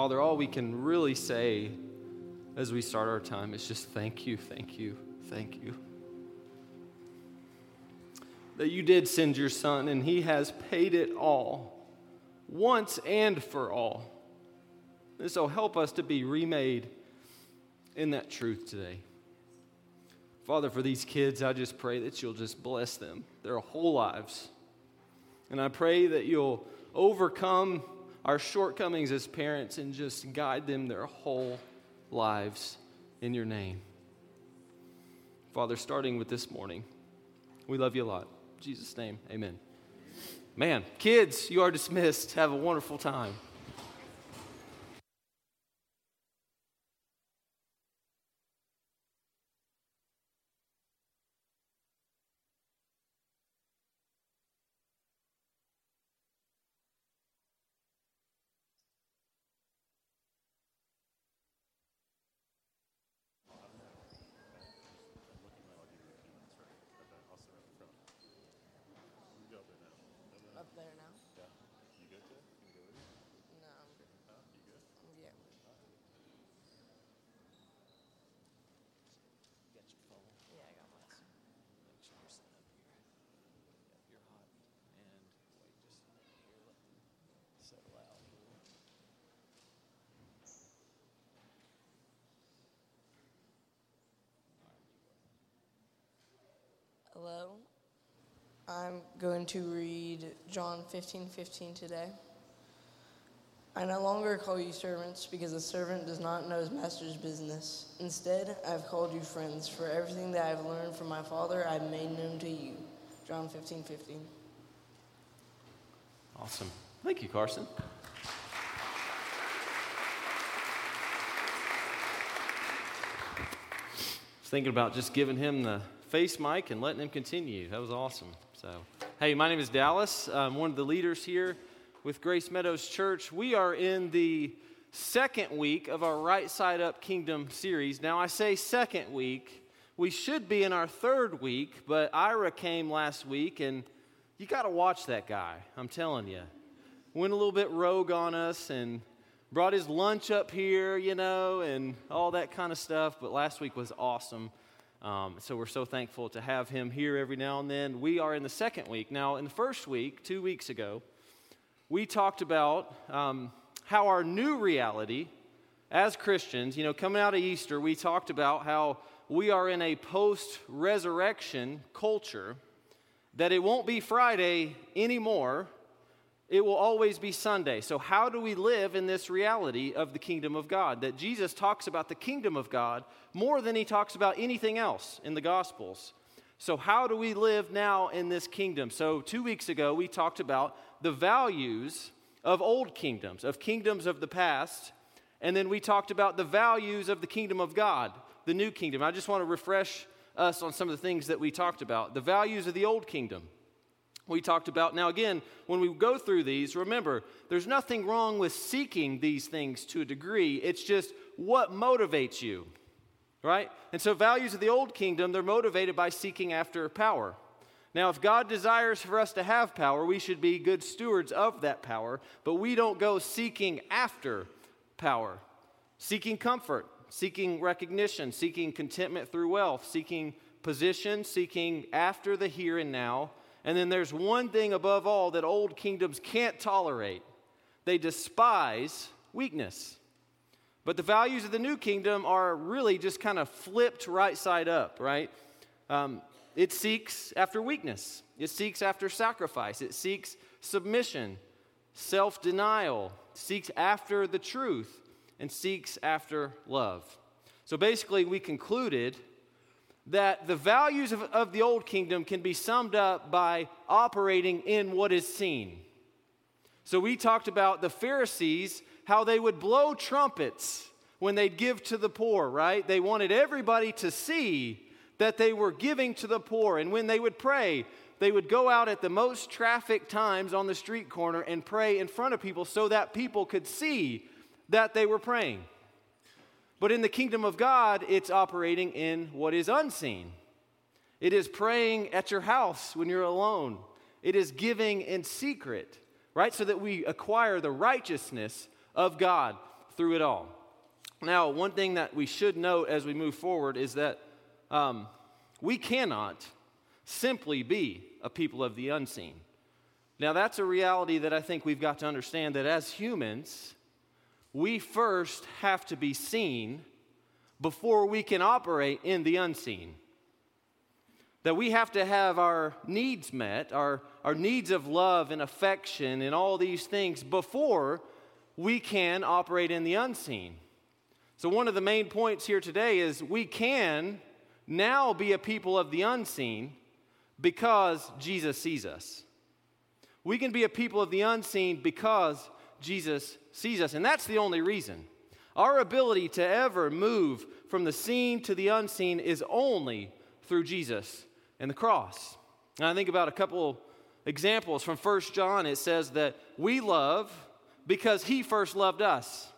Father, all we can really say as we start our time is just thank you, thank you, thank you. That you did send your son and he has paid it all, once and for all. And so help us to be remade in that truth today. Father, for these kids, I just pray that you'll just bless them their whole lives. And I pray that you'll overcome our shortcomings as parents and just guide them their whole lives in your name. Father, starting with this morning, we love you a lot. In Jesus' name, amen. Man, kids, you are dismissed. Have a wonderful time. Hello. I'm going to read John 15 15 today. I no longer call you servants because a servant does not know his master's business. Instead, I've called you friends, for everything that I've learned from my Father I've made known to you. John 15 15. Awesome. Thank you, Carson. Thinking about just giving him the face mic and letting him continue. That was awesome. So, hey, my name is Dallas. I'm one of the leaders here with Grace Meadows Church. We are in the second week of our Right Side Up Kingdom series. Now, I say second week. We should be in our third week, but Ira came last week, and you got to watch that guy. I'm telling you. Went a little bit rogue on us and brought his lunch up here, you know, and all that kind of stuff. But last week was awesome. Um, so we're so thankful to have him here every now and then. We are in the second week. Now, in the first week, two weeks ago, we talked about um, how our new reality as Christians, you know, coming out of Easter, we talked about how we are in a post resurrection culture, that it won't be Friday anymore it will always be Sunday. So, how do we live in this reality of the kingdom of God? That Jesus talks about the kingdom of God more than he talks about anything else in the Gospels. So, how do we live now in this kingdom? So, two weeks ago, we talked about the values of old kingdoms, of kingdoms of the past. And then we talked about the values of the kingdom of God, the new kingdom. I just want to refresh us on some of the things that we talked about. The values of the old kingdom we talked about. Now, again, when we go through these, remember, there's nothing wrong with seeking these things to a degree. It's just what motivates you, right? And so, values of the old kingdom, they're motivated by seeking after power. Now, if God desires for us to have power, we should be good stewards of that power, but we don't go seeking after power, seeking comfort, seeking recognition, seeking contentment through wealth, seeking position, seeking after the here and now and then there's one thing above all that old kingdoms can't tolerate they despise weakness. But the values of the new kingdom are really just kind of flipped right side up, right? Um, it seeks after weakness, it seeks after sacrifice, it seeks submission, self denial, seeks after the truth, and seeks after love. So basically, we concluded that the values of, of the old kingdom can be summed up by operating in what is seen. So we talked about the Pharisees, how they would blow trumpets when they'd give to the poor, right? They wanted everybody to see that they were giving to the poor. And when they would pray, they would go out at the most traffic times on the street corner and pray in front of people so that people could see that they were praying. But in the kingdom of God, it's operating in what is unseen. It is praying at your house when you're alone. It is giving in secret, right? So that we acquire the righteousness of God through it all. Now, one thing that we should note as we move forward is that um, we cannot simply be a people of the unseen. Now, that's a reality that I think we've got to understand that as humans, we first have to be seen before we can operate in the unseen. That we have to have our needs met, our, our needs of love and affection and all these things before we can operate in the unseen. So, one of the main points here today is we can now be a people of the unseen because Jesus sees us. We can be a people of the unseen because Jesus sees us, and that's the only reason. Our ability to ever move from the seen to the unseen is only through Jesus and the cross. And I think about a couple examples from First John. It says that we love because he first loved us.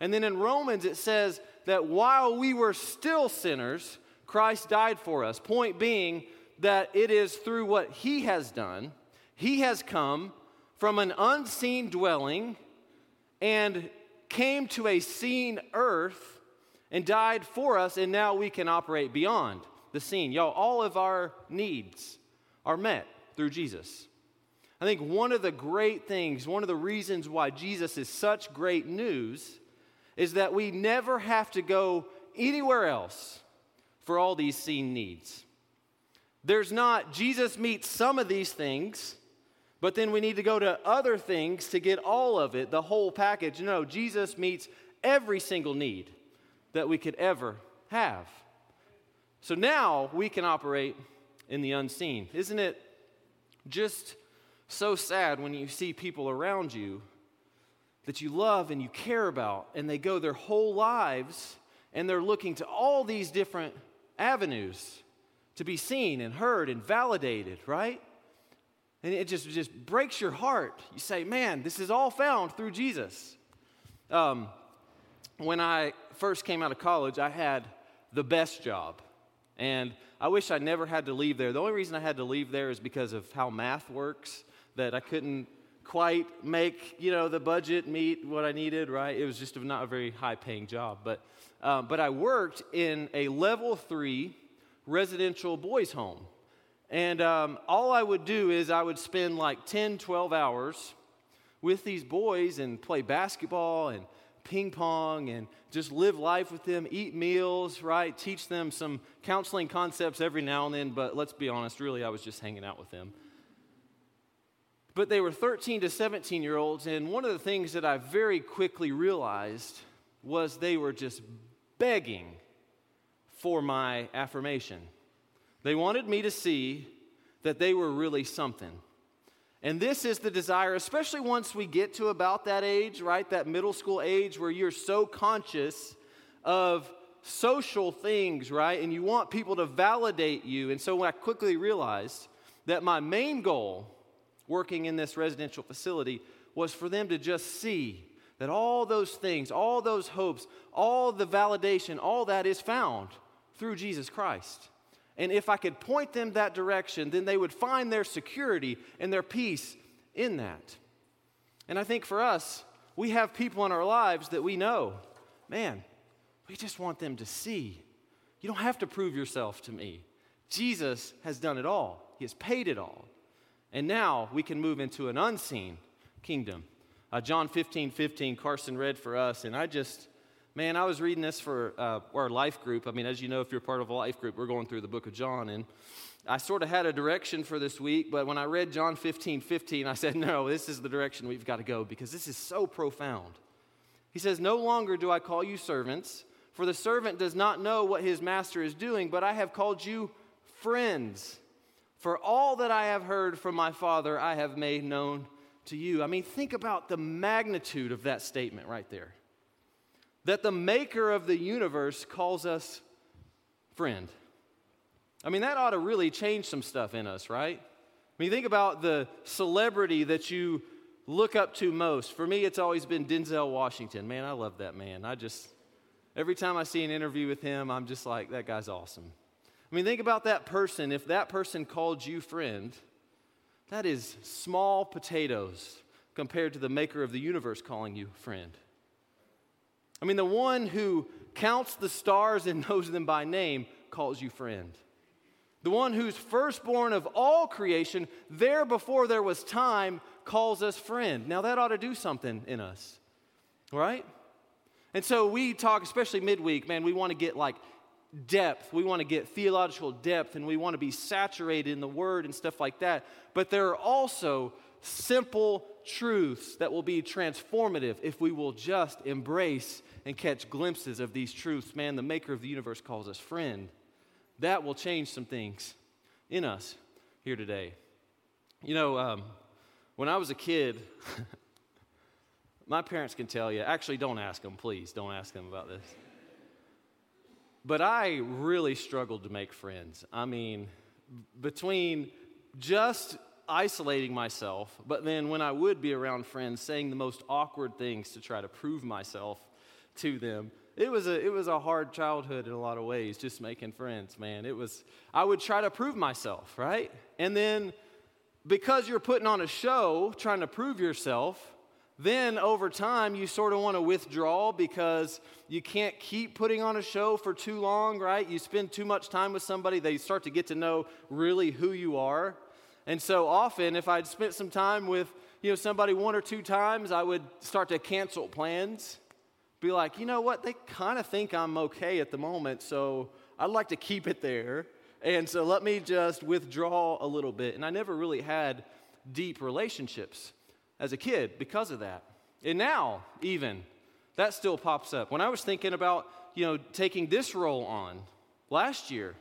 And then in Romans, it says that while we were still sinners, Christ died for us. Point being that it is through what he has done, he has come from an unseen dwelling and came to a seen earth and died for us, and now we can operate beyond the seen. Y'all, all of our needs are met through Jesus. I think one of the great things, one of the reasons why Jesus is such great news is that we never have to go anywhere else for all these seen needs. There's not, Jesus meets some of these things, but then we need to go to other things to get all of it, the whole package. No, Jesus meets every single need that we could ever have. So now we can operate in the unseen. Isn't it just so sad when you see people around you that you love and you care about, and they go their whole lives and they're looking to all these different avenues to be seen and heard and validated, right? And it just, just breaks your heart. You say, man, this is all found through Jesus. Um, when I first came out of college, I had the best job. And I wish I never had to leave there. The only reason I had to leave there is because of how math works, that I couldn't quite make, you know, the budget meet what I needed, right? It was just not a very high paying job. But, um, but I worked in a level three residential boys' home. And um, all I would do is I would spend like 10, 12 hours with these boys and play basketball and ping pong and just live life with them, eat meals, right? Teach them some counseling concepts every now and then. But let's be honest, really, I was just hanging out with them. But they were 13 to 17 year olds, and one of the things that I very quickly realized was they were just begging for my affirmation. They wanted me to see that they were really something. And this is the desire, especially once we get to about that age, right? That middle school age where you're so conscious of social things, right? And you want people to validate you. And so I quickly realized that my main goal working in this residential facility was for them to just see that all those things, all those hopes, all the validation, all that is found through Jesus Christ. And if I could point them that direction, then they would find their security and their peace in that. And I think for us, we have people in our lives that we know, man, we just want them to see. You don't have to prove yourself to me. Jesus has done it all, He has paid it all. And now we can move into an unseen kingdom. Uh, John 15 15, Carson read for us, and I just, Man, I was reading this for uh, our life group. I mean, as you know, if you're part of a life group, we're going through the book of John. And I sort of had a direction for this week, but when I read John 15 15, I said, no, this is the direction we've got to go because this is so profound. He says, No longer do I call you servants, for the servant does not know what his master is doing, but I have called you friends. For all that I have heard from my Father, I have made known to you. I mean, think about the magnitude of that statement right there that the maker of the universe calls us friend. I mean, that ought to really change some stuff in us, right? I mean, think about the celebrity that you look up to most. For me, it's always been Denzel Washington. Man, I love that man. I just, every time I see an interview with him, I'm just like, that guy's awesome. I mean, think about that person. If that person called you friend, that is small potatoes compared to the maker of the universe calling you friend. I mean, the one who counts the stars and knows them by name calls you friend. The one who's firstborn of all creation, there before there was time, calls us friend. Now that ought to do something in us, right? And so we talk, especially midweek, man, we want to get like depth. We want to get theological depth and we want to be saturated in the word and stuff like that. But there are also simple truths that will be transformative if we will just embrace and catch glimpses of these truths. Man, the maker of the universe calls us friend. That will change some things in us here today. You know, um, when I was a kid, my parents can tell you, actually, don't ask them, please, don't ask them about this. But I really struggled to make friends. I mean, between just isolating myself, but then when I would be around friends, saying the most awkward things to try to prove myself to them. It was a it was a hard childhood in a lot of ways, just making friends, man. It was I would try to prove myself, right? And then because you're putting on a show, trying to prove yourself, then over time you sort of want to withdraw because you can't keep putting on a show for too long, right? You spend too much time with somebody, they start to get to know really who you are. And so often, if I'd spent some time with you know somebody one or two times, I would start to cancel plans. Be like, you know what? They kind of think I'm okay at the moment, so I'd like to keep it there. And so let me just withdraw a little bit. And I never really had deep relationships as a kid because of that. And now, even, that still pops up. When I was thinking about, you know, taking this role on last year,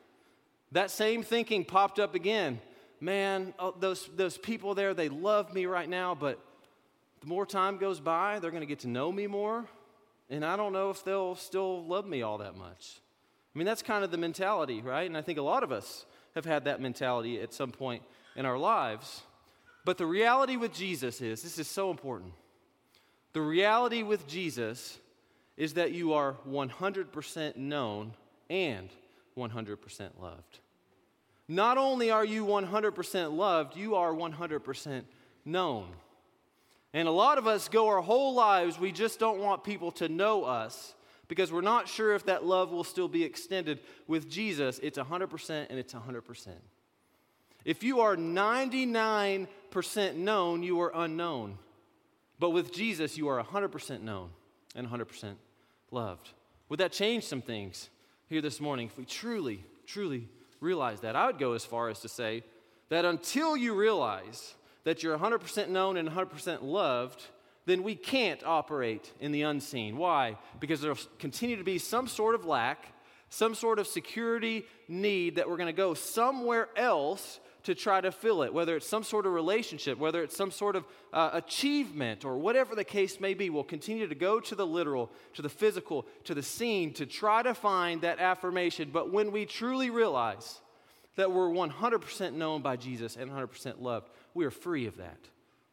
that same thinking popped up again man, oh, those, those people there, they love me right now, but the more time goes by, they're going to get to know me more, and I don't know if they'll still love me all that much. I mean, that's kind of the mentality, right? And I think a lot of us have had that mentality at some point in our lives. But the reality with Jesus is this is so important. The reality with Jesus is that you are 100% known and 100% loved. Not only are you 100% loved, you are 100% known. And a lot of us go our whole lives, we just don't want people to know us because we're not sure if that love will still be extended. With Jesus, it's 100% and it's 100%. If you are 99% known, you are unknown. But with Jesus, you are 100% known and 100% loved. Would that change some things here this morning if we truly, truly realize that. I would go as far as to say that until you realize that you're 100% known and 100% loved, then we can't operate in the unseen. Why? Because there'll continue to be some sort of lack, some sort of security need that we're going to go somewhere else to try to fill it, whether it's some sort of relationship, whether it's some sort of uh, achievement, or whatever the case may be. We'll continue to go to the literal, to the physical, to the seen to try to find that affirmation. But when we truly realize that we're 100% known by Jesus and 100% loved, we are free of that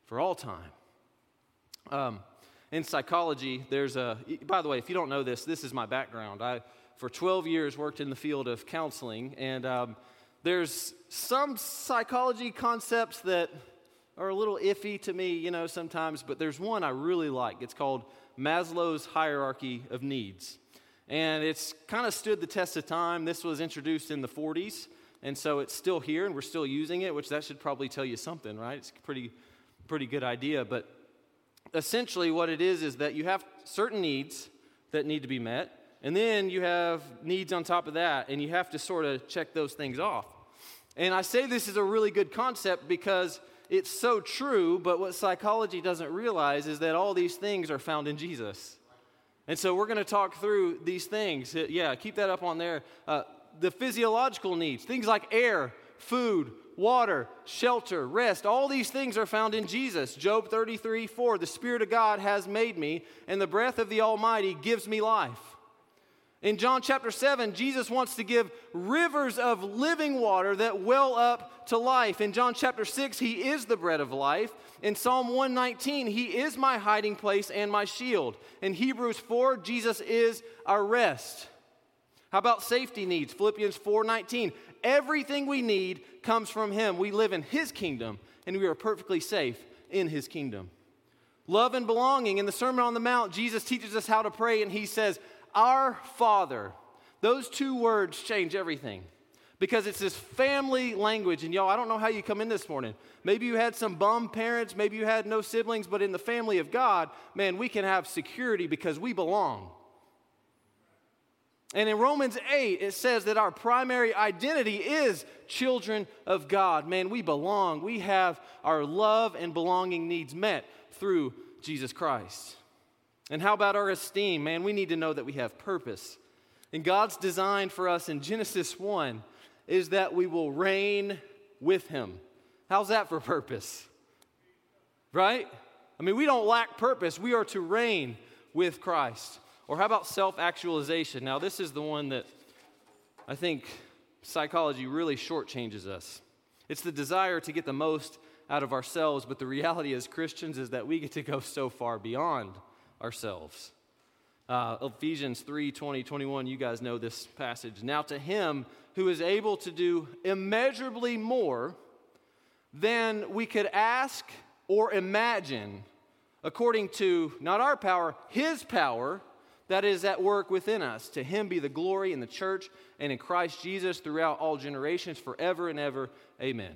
for all time. Um, in psychology, there's a, by the way, if you don't know this, this is my background. I, for 12 years, worked in the field of counseling, and um, there's some psychology concepts that are a little iffy to me, you know, sometimes, but there's one I really like. It's called Maslow's hierarchy of needs. And it's kind of stood the test of time. This was introduced in the 40s, and so it's still here and we're still using it, which that should probably tell you something, right? It's a pretty, pretty good idea. But essentially, what it is is that you have certain needs that need to be met, and then you have needs on top of that, and you have to sort of check those things off. And I say this is a really good concept because it's so true, but what psychology doesn't realize is that all these things are found in Jesus. And so we're going to talk through these things. Yeah, keep that up on there. Uh, the physiological needs, things like air, food, water, shelter, rest, all these things are found in Jesus. Job 33 4, the Spirit of God has made me, and the breath of the Almighty gives me life. In John chapter 7, Jesus wants to give rivers of living water that well up to life. In John chapter 6, He is the bread of life. In Psalm 119, He is my hiding place and my shield. In Hebrews 4, Jesus is our rest. How about safety needs? Philippians 4:19. Everything we need comes from him. We live in his kingdom and we are perfectly safe in his kingdom. Love and belonging. In the Sermon on the Mount, Jesus teaches us how to pray, and he says, Our Father. Those two words change everything because it's this family language. And y'all, I don't know how you come in this morning. Maybe you had some bum parents, maybe you had no siblings, but in the family of God, man, we can have security because we belong. And in Romans 8, it says that our primary identity is children of God. Man, we belong. We have our love and belonging needs met through Jesus Christ. And how about our esteem? Man, we need to know that we have purpose. And God's design for us in Genesis 1 is that we will reign with Him. How's that for purpose? Right? I mean, we don't lack purpose. We are to reign with Christ. Or how about self actualization? Now, this is the one that I think psychology really shortchanges us. It's the desire to get the most out of ourselves, but the reality as Christians is that we get to go so far beyond ourselves. Uh, Ephesians 3 20, 21, you guys know this passage. Now, to him who is able to do immeasurably more than we could ask or imagine, according to not our power, his power that is at work within us. To him be the glory in the church and in Christ Jesus throughout all generations, forever and ever. Amen.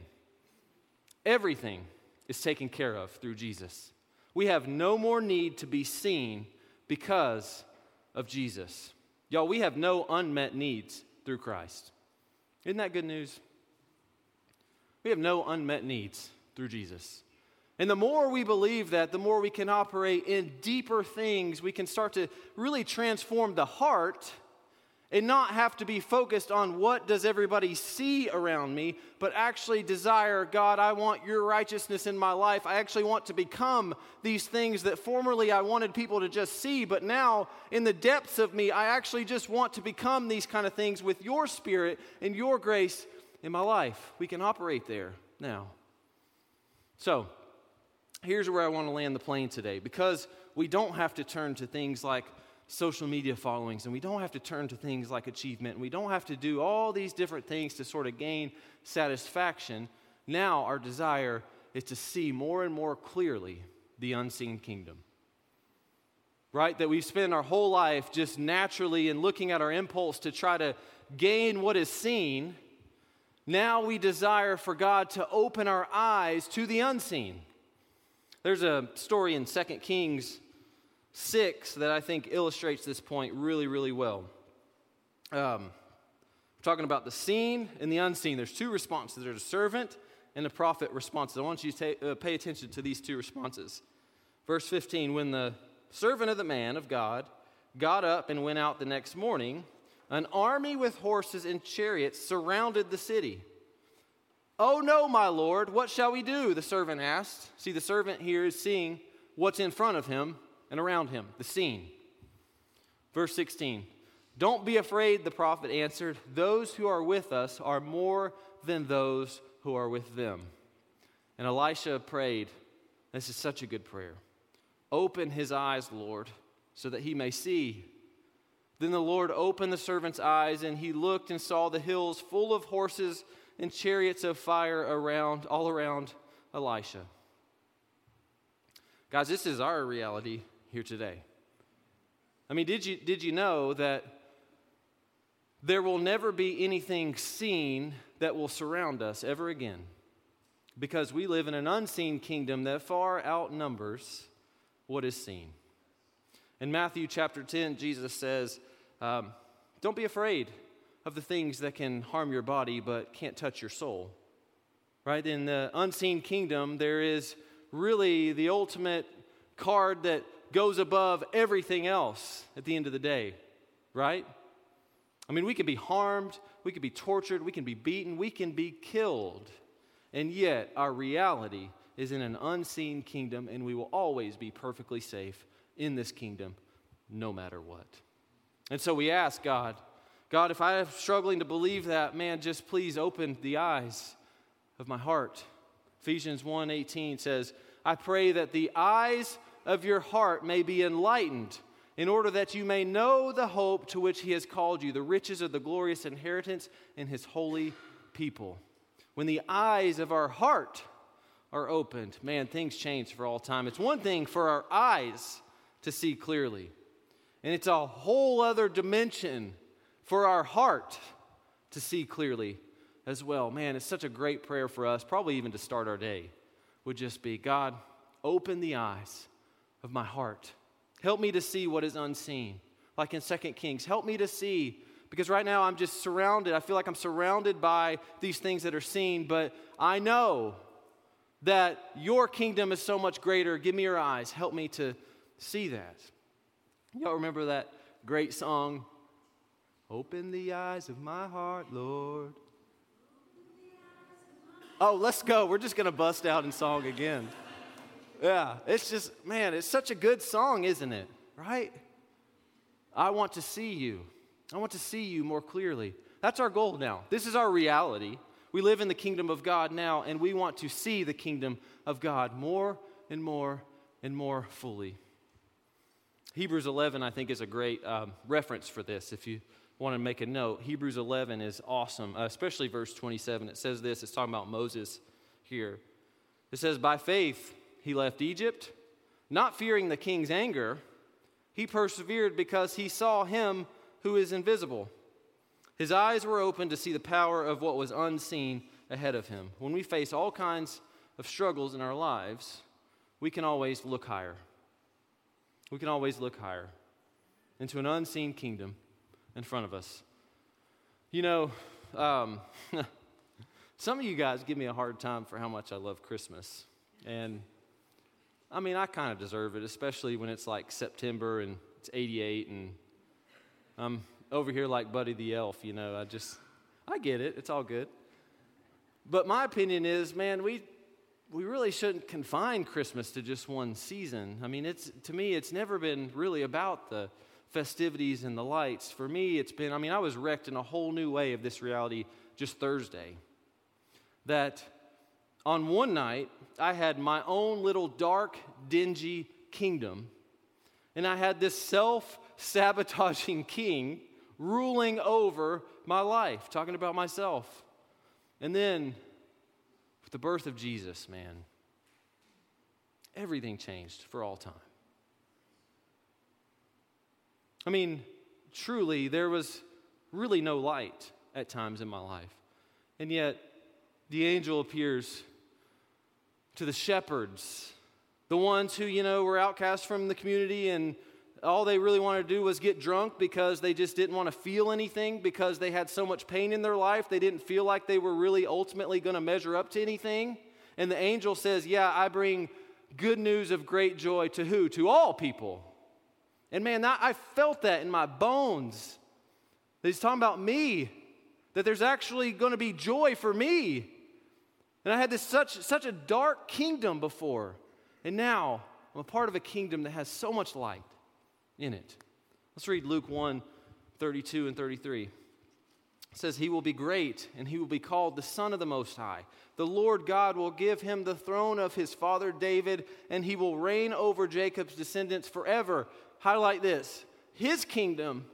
Everything is taken care of through Jesus. We have no more need to be seen because of Jesus. Y'all, we have no unmet needs through Christ. Isn't that good news? We have no unmet needs through Jesus. And the more we believe that, the more we can operate in deeper things. We can start to really transform the heart and not have to be focused on what does everybody see around me, but actually desire, God, I want your righteousness in my life. I actually want to become these things that formerly I wanted people to just see, but now in the depths of me, I actually just want to become these kind of things with your spirit and your grace in my life. We can operate there now. So, here's where I want to land the plane today because we don't have to turn to things like social media followings, and we don't have to turn to things like achievement, and we don't have to do all these different things to sort of gain satisfaction. Now, our desire is to see more and more clearly the unseen kingdom. Right? That we've spent our whole life just naturally and looking at our impulse to try to gain what is seen. Now we desire for God to open our eyes to the unseen. There's a story in 2 Kings 6 that I think illustrates this point really, really well. Um, we're talking about the seen and the unseen. There's two responses there's a servant and a prophet responses. I want you to uh, pay attention to these two responses. Verse 15 When the servant of the man of God got up and went out the next morning, an army with horses and chariots surrounded the city. Oh no, my lord, what shall we do? The servant asked. See, the servant here is seeing what's in front of him and around him, the seen. Verse 16 Don't be afraid, the prophet answered. Those who are with us are more than those who are with them. And Elisha prayed. This is such a good prayer. Open his eyes, Lord, so that he may see. Then the Lord opened the servant's eyes, and he looked and saw the hills full of horses and chariots of fire around, all around Elisha. Guys, this is our reality here today. I mean, did you, did you know that there will never be anything seen that will surround us ever again? Because we live in an unseen kingdom that far outnumbers what is seen. In Matthew chapter 10, Jesus says, um, Don't be afraid of the things that can harm your body but can't touch your soul. Right? In the unseen kingdom, there is really the ultimate card that goes above everything else at the end of the day, right? I mean, we can be harmed, we can be tortured, we can be beaten, we can be killed. And yet, our reality is in an unseen kingdom, and we will always be perfectly safe in this kingdom, no matter what. And so we ask God, God, if I am struggling to believe that, man, just please open the eyes of my heart. Ephesians 1:18 says, I pray that the eyes of your heart may be enlightened, in order that you may know the hope to which he has called you, the riches of the glorious inheritance in his holy people. When the eyes of our heart are opened, man, things change for all time. It's one thing for our eyes to see clearly, and it's a whole other dimension for our heart to see clearly as well. Man, it's such a great prayer for us, probably even to start our day, would just be God, open the eyes of my heart. Help me to see what is unseen. Like in Second Kings, help me to see because right now I'm just surrounded. I feel like I'm surrounded by these things that are seen, but I know that your kingdom is so much greater. Give me your eyes. Help me to see that. Y'all remember that great song? Open the eyes of my heart, Lord. Oh, let's go. We're just going to bust out in song again. Yeah, it's just, man, it's such a good song, isn't it? Right? I want to see you. I want to see you more clearly. That's our goal now. This is our reality. We live in the kingdom of God now, and we want to see the kingdom of God more and more and more fully. Hebrews 11, I think, is a great um, reference for this. If you want to make a note, Hebrews 11 is awesome, uh, especially verse 27. It says this it's talking about Moses here. It says, By faith he left Egypt, not fearing the king's anger. He persevered because he saw him who is invisible. His eyes were open to see the power of what was unseen ahead of him. When we face all kinds of struggles in our lives, we can always look higher. We can always look higher into an unseen kingdom in front of us. You know, um, some of you guys give me a hard time for how much I love Christmas. And I mean, I kind of deserve it, especially when it's like September and it's 88 and I'm over here like Buddy the Elf, you know. I just, I get it. It's all good. But my opinion is, man, we, we really shouldn't confine Christmas to just one season. I mean, it's, to me, it's never been really about the festivities and the lights. For me, it's been, I mean, I was wrecked in a whole new way of this reality just Thursday. That on one night, I had my own little dark, dingy kingdom, and I had this self sabotaging king ruling over my life, talking about myself. And then, with the birth of Jesus, man, everything changed for all time. I mean, truly, there was really no light at times in my life. And yet, the angel appears to the shepherds, the ones who, you know, were outcast from the community and all they really wanted to do was get drunk because they just didn't want to feel anything because they had so much pain in their life. They didn't feel like they were really ultimately going to measure up to anything. And the angel says, Yeah, I bring good news of great joy to who? To all people. And man, I felt that in my bones. He's talking about me, that there's actually going to be joy for me. And I had this such, such a dark kingdom before. And now I'm a part of a kingdom that has so much light in it. Let's read Luke 1 32 and 33. It says, He will be great, and he will be called the Son of the Most High. The Lord God will give him the throne of his father David, and he will reign over Jacob's descendants forever. Highlight this His kingdom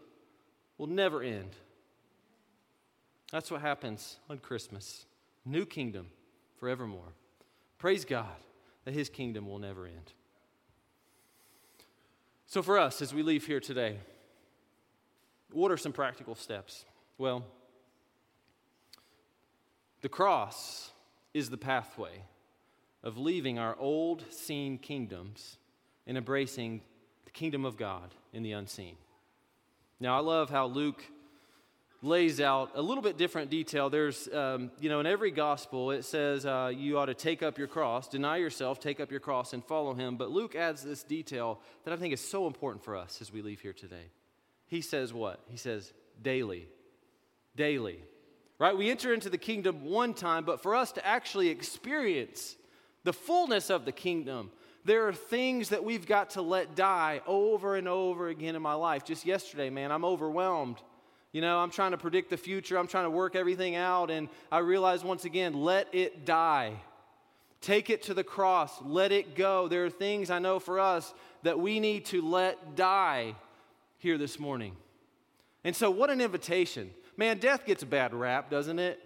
will never end. That's what happens on Christmas. New kingdom forevermore. Praise God that his kingdom will never end. So, for us, as we leave here today, what are some practical steps? Well, the cross is the pathway of leaving our old seen kingdoms and embracing the kingdom of God in the unseen. Now, I love how Luke lays out a little bit different detail. There's, um, you know, in every gospel, it says uh, you ought to take up your cross, deny yourself, take up your cross, and follow him. But Luke adds this detail that I think is so important for us as we leave here today. He says what? He says, daily. Daily. Right? We enter into the kingdom one time, but for us to actually experience the fullness of the kingdom, there are things that we've got to let die over and over again in my life. Just yesterday, man, I'm overwhelmed you know, I'm trying to predict the future, I'm trying to work everything out, and I realize once again, let it die. Take it to the cross, let it go. There are things I know for us that we need to let die here this morning. And so, what an invitation. Man, death gets a bad rap, doesn't it?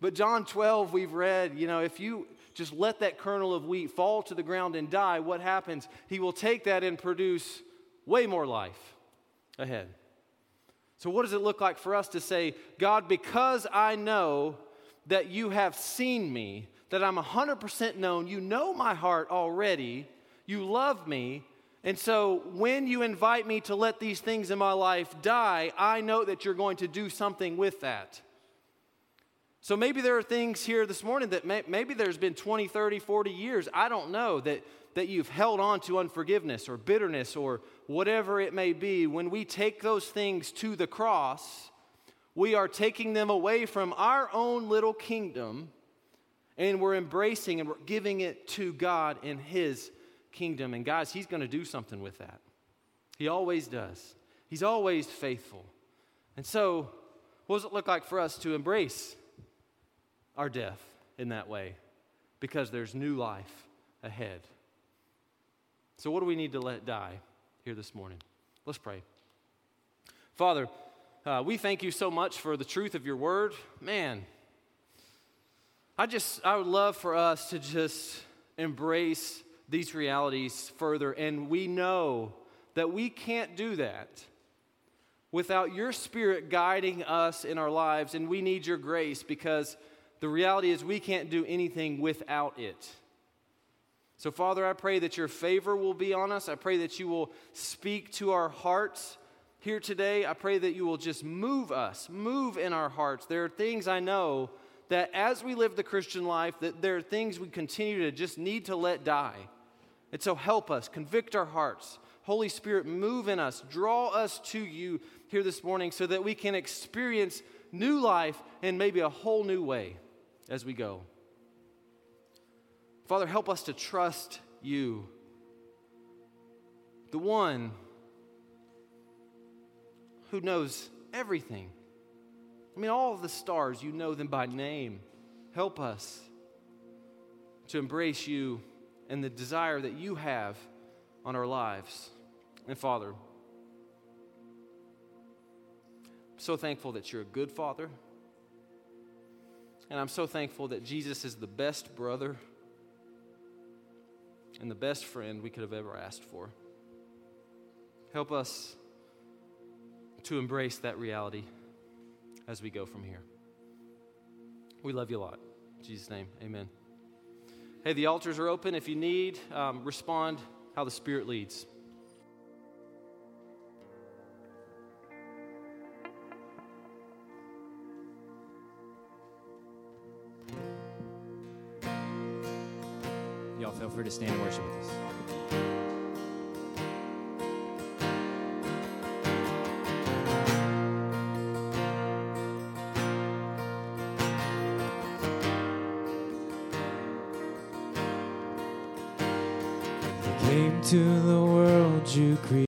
But John 12, we've read, you know, if you just let that kernel of wheat fall to the ground and die, what happens? He will take that and produce way more life ahead. So, what does it look like for us to say, God, because I know that you have seen me, that I'm 100% known, you know my heart already, you love me, and so when you invite me to let these things in my life die, I know that you're going to do something with that. So maybe there are things here this morning that may, maybe there's been 20, 30, 40 years, I don't know, that, that you've held on to unforgiveness or bitterness or whatever it may be. When we take those things to the cross, we are taking them away from our own little kingdom and we're embracing and we're giving it to God in His kingdom. And guys, He's going to do something with that. He always does, He's always faithful. And so, what does it look like for us to embrace our death in that way because there's new life ahead. So, what do we need to let die here this morning? Let's pray. Father, uh, we thank you so much for the truth of your word. Man, I just, I would love for us to just embrace these realities further. And we know that we can't do that without your spirit guiding us in our lives. And we need your grace because the reality is we can't do anything without it. So, Father, I pray that your favor will be on us. I pray that you will speak to our hearts here today. I pray that you will just move us, move in our hearts. There are things I know that as we live the Christian life, that there are things we continue to just need to let die. And so help us, convict our hearts. Holy Spirit, move in us, draw us to you here this morning so that we can experience new life in maybe a whole new way as we go. Father, help us to trust you, the one who knows everything. I mean, all the stars, you know them by name. Help us to embrace you and the desire that you have on our lives. And Father, I'm so thankful that you're a good Father. And I'm so thankful that Jesus is the best brother and the best friend we could have ever asked for. Help us to embrace that reality as we go from here. We love you a lot. In Jesus' name, amen. Hey, the altars are open. If you need, um, respond how the Spirit leads. To stand and worship with us.